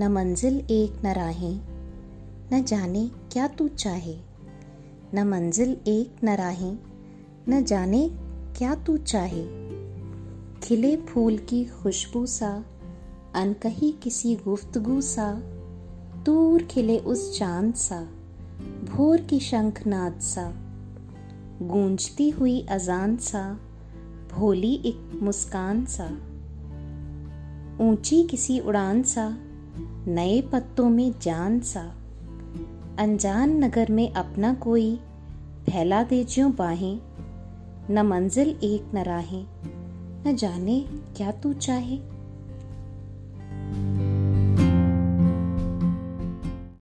न मंजिल एक न राहें, न जाने क्या तू चाहे। न मंजिल एक न राहें, न जाने क्या तू चाहे। खिले फूल की खुशबू सा, अनकही किसी गुफ्तगु सा। दूर खिले उस चाँद सा, भोर की शंखनाद सा। गूंजती हुई अजान सा, भोली एक मुस्कान सा। ऊँची किसी उड़ान सा नए पत्तों में जान सा। अनजान नगर में अपना कोई, फैला दे ज्यो बाहें। न मंजिल एक न राहें। न जाने क्या तू चाहे।